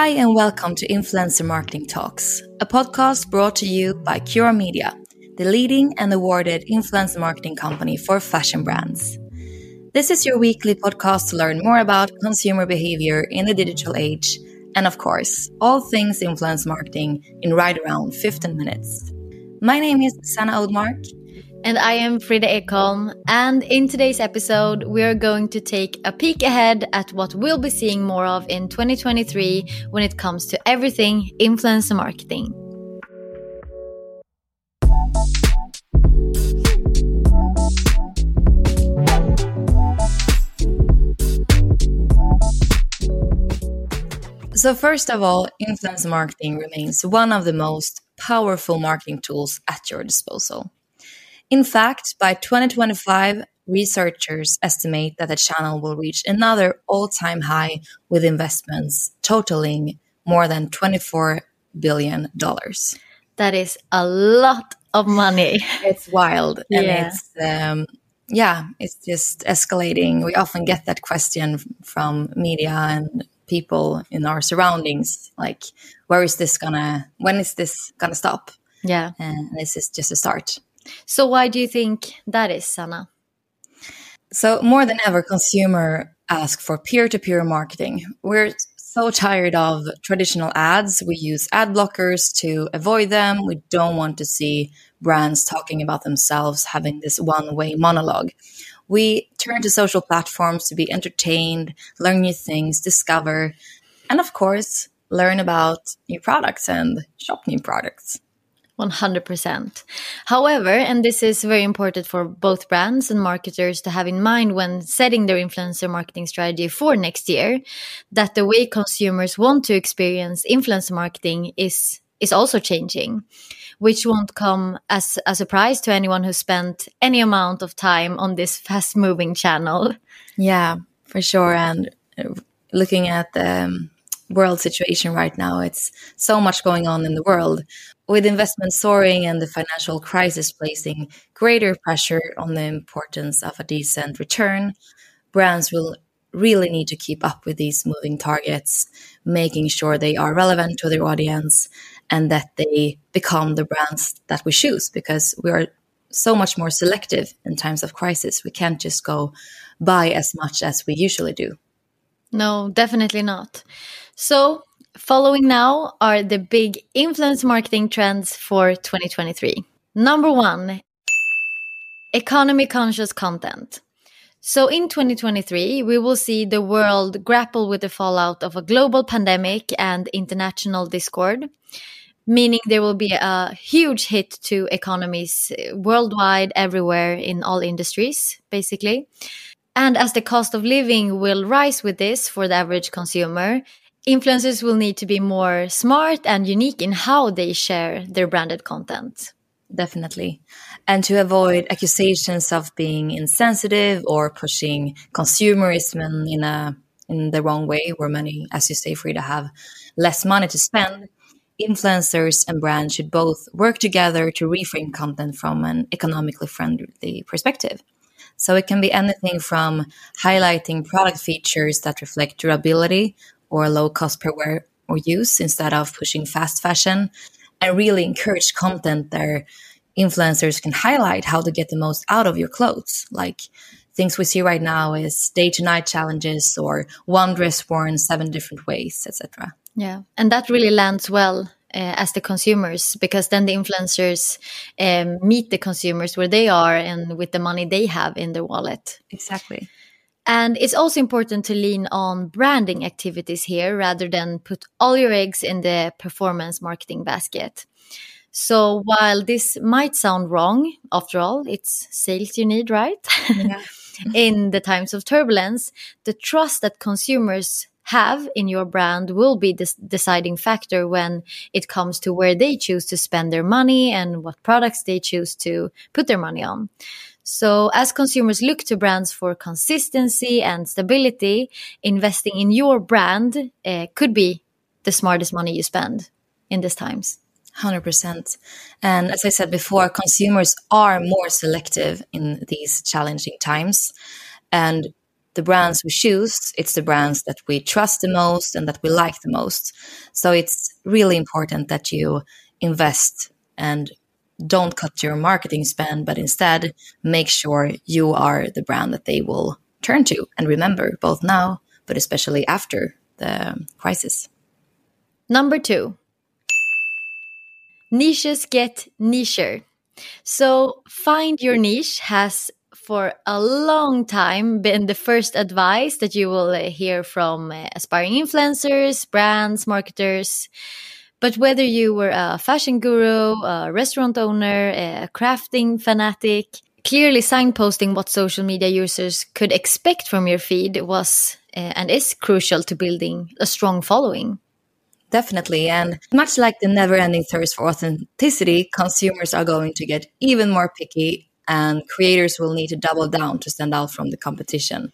Hi, and welcome to Influencer Marketing Talks, a podcast brought to you by Cure Media, the leading and awarded influencer marketing company for fashion brands. This is your weekly podcast to learn more about consumer behavior in the digital age, and of course, all things influence marketing in right around 15 minutes. My name is Sanna Oudmark, and I am Frida Ekholm. And in today's episode, we are going to take a peek ahead at what we'll be seeing more of in 2023 when it comes to everything influencer marketing. So, first of all, influencer marketing remains one of the most powerful marketing tools at your disposal. In fact, by 2025, researchers estimate that the channel will reach another all time high with investments totaling more than $24 billion. That is a lot of money. It's wild. And yeah. it's, um, yeah, it's just escalating. We often get that question from media and people in our surroundings like, where is this gonna, when is this gonna stop? Yeah. And this is just a start. So why do you think that is, Sanna? So more than ever, consumer ask for peer-to-peer marketing. We're so tired of traditional ads. We use ad blockers to avoid them. We don't want to see brands talking about themselves, having this one-way monologue. We turn to social platforms to be entertained, learn new things, discover, and of course, learn about new products and shop new products. 100%. However, and this is very important for both brands and marketers to have in mind when setting their influencer marketing strategy for next year, that the way consumers want to experience influencer marketing is is also changing, which won't come as a surprise to anyone who spent any amount of time on this fast moving channel. Yeah, for sure. And uh, looking at the um, world situation right now, it's so much going on in the world with investment soaring and the financial crisis placing greater pressure on the importance of a decent return, brands will really need to keep up with these moving targets, making sure they are relevant to their audience and that they become the brands that we choose because we are so much more selective in times of crisis. We can't just go buy as much as we usually do. No, definitely not. So, Following now are the big influence marketing trends for 2023. Number one, economy conscious content. So in 2023, we will see the world grapple with the fallout of a global pandemic and international discord. meaning there will be a huge hit to economies uh, worldwide, everywhere, in all industries, basically. And as the cost of living will rise with this for the average consumer, influencers will need to be more smart and unique in how they share their branded content. Definitely. And to avoid accusations of being insensitive or pushing consumerism in a in the wrong way, where many, as you say, free to have less money to spend, influencers and brands should both work together to reframe content from an economically friendly perspective. So it can be anything from highlighting product features that reflect durability or low cost per wear or use instead of pushing fast fashion. And really encourage content there influencers can highlight how to get the most out of your clothes. Like things we see right now is day to night challenges or one dress worn seven different ways etc yeah and that really lands well uh, as the consumers because then the influencers um, meet the consumers where they are and with the money they have in their wallet. Exactly and it's also important to lean on branding activities here rather than put all your eggs in the performance marketing basket. So while this might sound wrong, after all, it's sales you need, right? Yeah. in the times of turbulence, the trust that consumers have in your brand will be the deciding factor when it comes to where they choose to spend their money and what products they choose to put their money on. So, as consumers look to brands for consistency and stability, investing in your brand uh, could be the smartest money you spend in these times. 100%. And as I said before, consumers are more selective in these challenging times. And the brands we choose, it's the brands that we trust the most and that we like the most. So it's really important that you invest and don't cut your marketing spend, but instead make sure you are the brand that they will turn to and remember both now, but especially after the crisis. Number two, niches get nicher. So find your niche has for a long time been the first advice that you will uh, hear from uh, aspiring influencers, brands, marketers. But whether you were a fashion guru, a restaurant owner, a crafting fanatic, clearly signposting what social media users could expect from your feed was uh, and is crucial to building a strong following. Definitely. And much like the never ending thirst for authenticity, consumers are going to get even more picky, and creators will need to double down to stand out from the competition.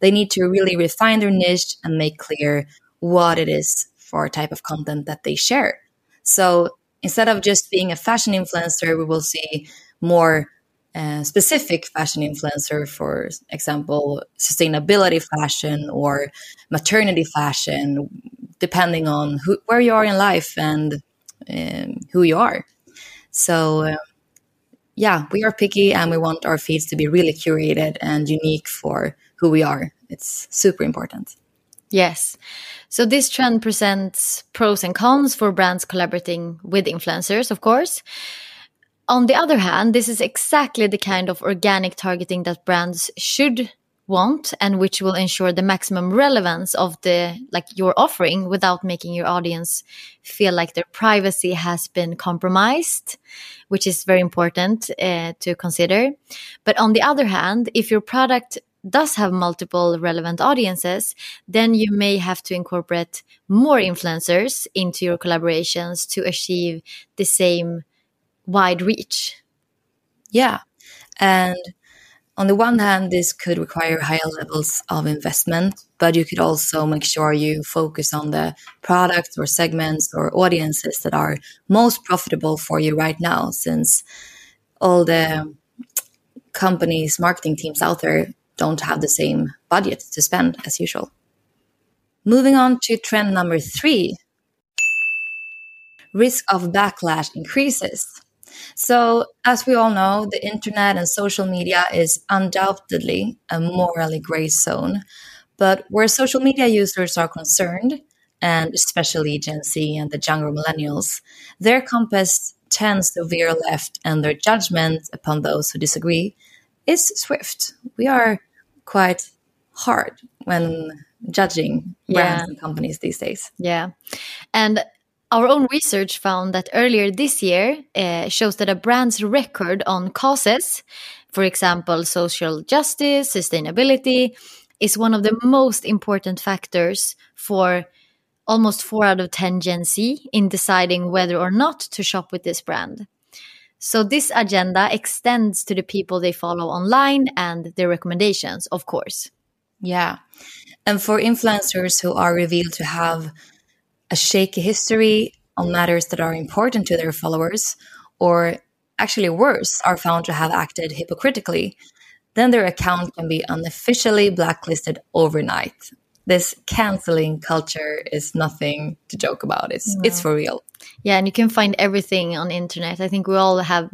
They need to really refine their niche and make clear what it is for type of content that they share. So instead of just being a fashion influencer, we will see more uh, specific fashion influencer, for example, sustainability fashion or maternity fashion, depending on who, where you are in life and um, who you are. So, uh, yeah, we are picky and we want our feeds to be really curated and unique for who we are. It's super important. Yes. So this trend presents pros and cons for brands collaborating with influencers, of course. On the other hand, this is exactly the kind of organic targeting that brands should want and which will ensure the maximum relevance of the like your offering without making your audience feel like their privacy has been compromised which is very important uh, to consider but on the other hand if your product does have multiple relevant audiences, then you may have to incorporate more influencers into your collaborations to achieve the same wide reach. Yeah. And on the one hand, this could require higher levels of investment, but you could also make sure you focus on the products or segments or audiences that are most profitable for you right now, since all the companies, marketing teams out there don't have the same budget to spend as usual. Moving on to trend number three risk of backlash increases. So, as we all know, the internet and social media is undoubtedly a morally gray zone. But where social media users are concerned, and especially Gen Z and the younger millennials, their compass tends to veer left and their judgment upon those who disagree is swift. We are quite hard when judging brands yeah. and companies these days. Yeah. And Our own research found that earlier this year uh, shows that a brand's record on causes, for example, social justice, sustainability, is one of the most important factors for almost four out of 10 Gen Z in deciding whether or not to shop with this brand. So this agenda extends to the people they follow online and their recommendations, of course. Yeah. And for influencers who are revealed to have a shaky history on matters that are important to their followers, or actually worse, are found to have acted hypocritically, then their account can be unofficially blacklisted overnight. This canceling culture is nothing to joke about. It's no. it's for real. Yeah, and you can find everything on internet. I think we all have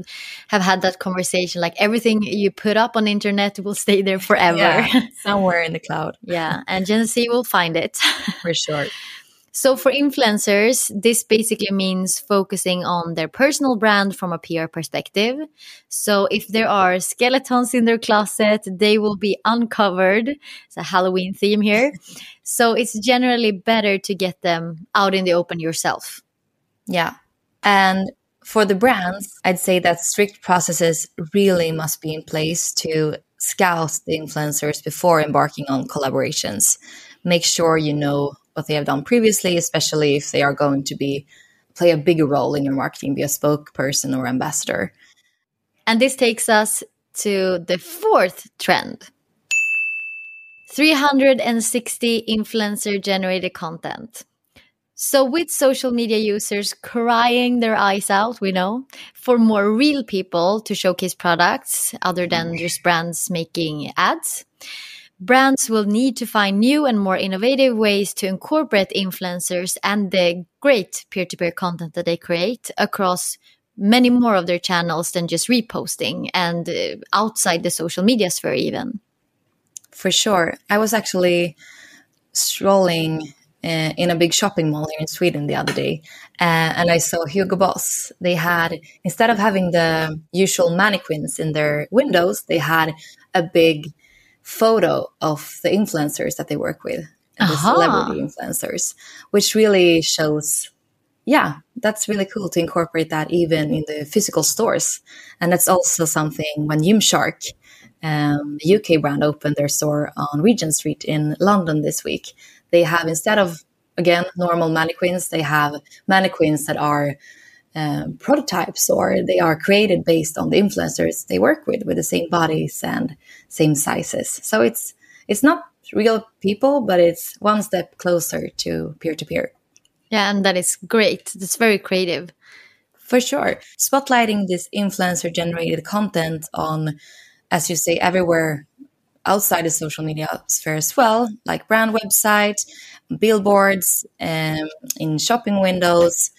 have had that conversation. Like everything you put up on internet will stay there forever. Yeah, somewhere in the cloud. yeah, and Gen Z will find it. for sure. So for influencers, this basically means focusing on their personal brand from a PR perspective. So if there are skeletons in their closet, they will be uncovered. It's a Halloween theme here. so it's generally better to get them out in the open yourself. Yeah. And for the brands, I'd say that strict processes really must be in place to scout the influencers before embarking on collaborations. Make sure you know what they have done previously, especially if they are going to be play a bigger role in your marketing, be a spokesperson or ambassador. And this takes us to the fourth trend 360 influencer generated content. So, with social media users crying their eyes out, we know, for more real people to showcase products other than just brands making ads, brands will need to find new and more innovative ways to incorporate influencers and the great peer to peer content that they create across many more of their channels than just reposting and uh, outside the social media sphere, even. For sure. I was actually strolling uh, in a big shopping mall here in Sweden the other day, uh, and I saw Hugo Boss. They had instead of having the usual mannequins in their windows, they had a big photo of the influencers that they work with, the celebrity influencers, which really shows, yeah, that's really cool to incorporate that even in the physical stores. And that's also something when Gymshark, um, the UK brand, opened their store on Regent Street in London this week. They have instead of again normal mannequins, they have mannequins that are um, prototypes or they are created based on the influencers they work with with the same bodies and same sizes. So it's it's not real people but it's one step closer to peer to peer. Yeah and that is great. It's very creative. For sure. Spotlighting this influencer generated content on as you say everywhere outside the social media sphere as well like brand website, billboards um, in shopping windows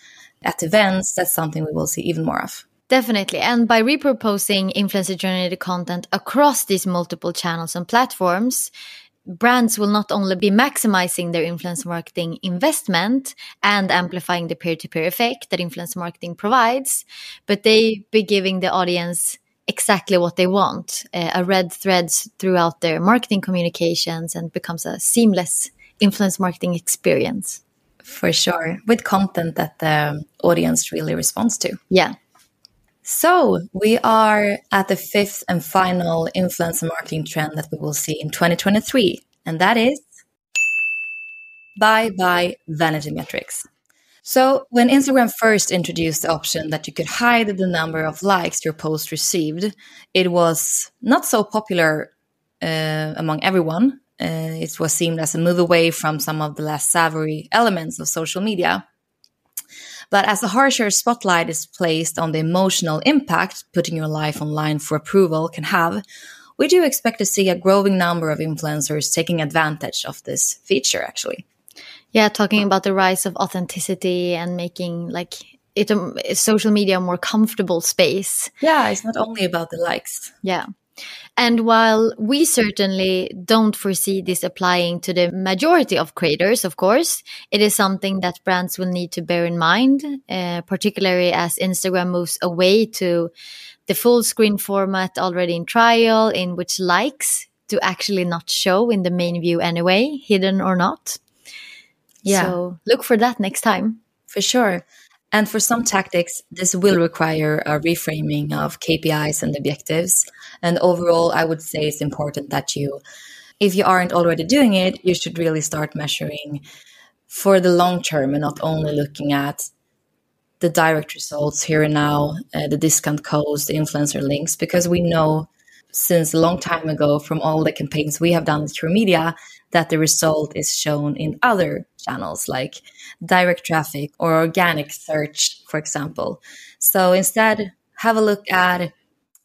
at events, that's something we will see even more of. Definitely. And by repurposing influencer generated content across these multiple channels and platforms, brands will not only be maximizing their influencer marketing investment and amplifying the peer to peer effect that influencer marketing provides, but they be giving the audience exactly what they want uh, a red threads throughout their marketing communications and becomes a seamless influence marketing experience. For sure. With content that the audience really responds to. Yeah. So we are at the fifth and final influencer marketing trend that we will see in 2023 and that is bye bye vanity metrics so when instagram first introduced the option that you could hide the number of likes your post received it was not so popular uh, among everyone uh, it was seen as a move away from some of the less savory elements of social media. But as a harsher spotlight is placed on the emotional impact putting your life online for approval can have, we do expect to see a growing number of influencers taking advantage of this feature, actually. Yeah, talking about the rise of authenticity and making like it a, social media a more comfortable space. Yeah, it's not only about the likes. Yeah. And while we certainly don't foresee this applying to the majority of creators, of course, it is something that brands will need to bear in mind, uh, particularly as Instagram moves away to the full screen format already in trial, in which likes do actually not show in the main view anyway, hidden or not. Yeah. So look for that next time. For sure. And for some tactics, this will require a reframing of KPIs and objectives. And overall, I would say it's important that you, if you aren't already doing it, you should really start measuring for the long term and not only looking at the direct results here and now, uh, the discount codes, the influencer links, because we know since a long time ago from all the campaigns we have done through Media that the result is shown in other channels like direct traffic or organic search, for example. So instead, have a look at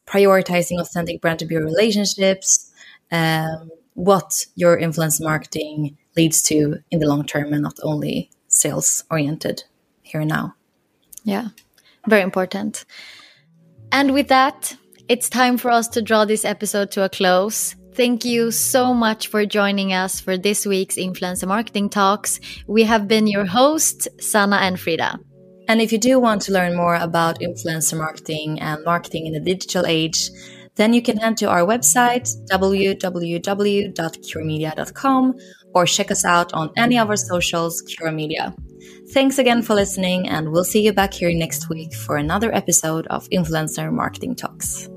prioritizing authentic brand to bureau relationships, um, what your influence marketing leads to in the long term and not only sales oriented here and now. Yeah, very important. And with that, it's time for us to draw this episode to a close. Thank you so much for joining us for this week's Influencer Marketing Talks. We have been your hosts, Sanna and Frida. And if you do want to learn more about influencer marketing and marketing in the digital age, then you can head to our website, www.curemedia.com, or check us out on any of our socials, Cure Media. Thanks again for listening, and we'll see you back here next week for another episode of Influencer Marketing Talks.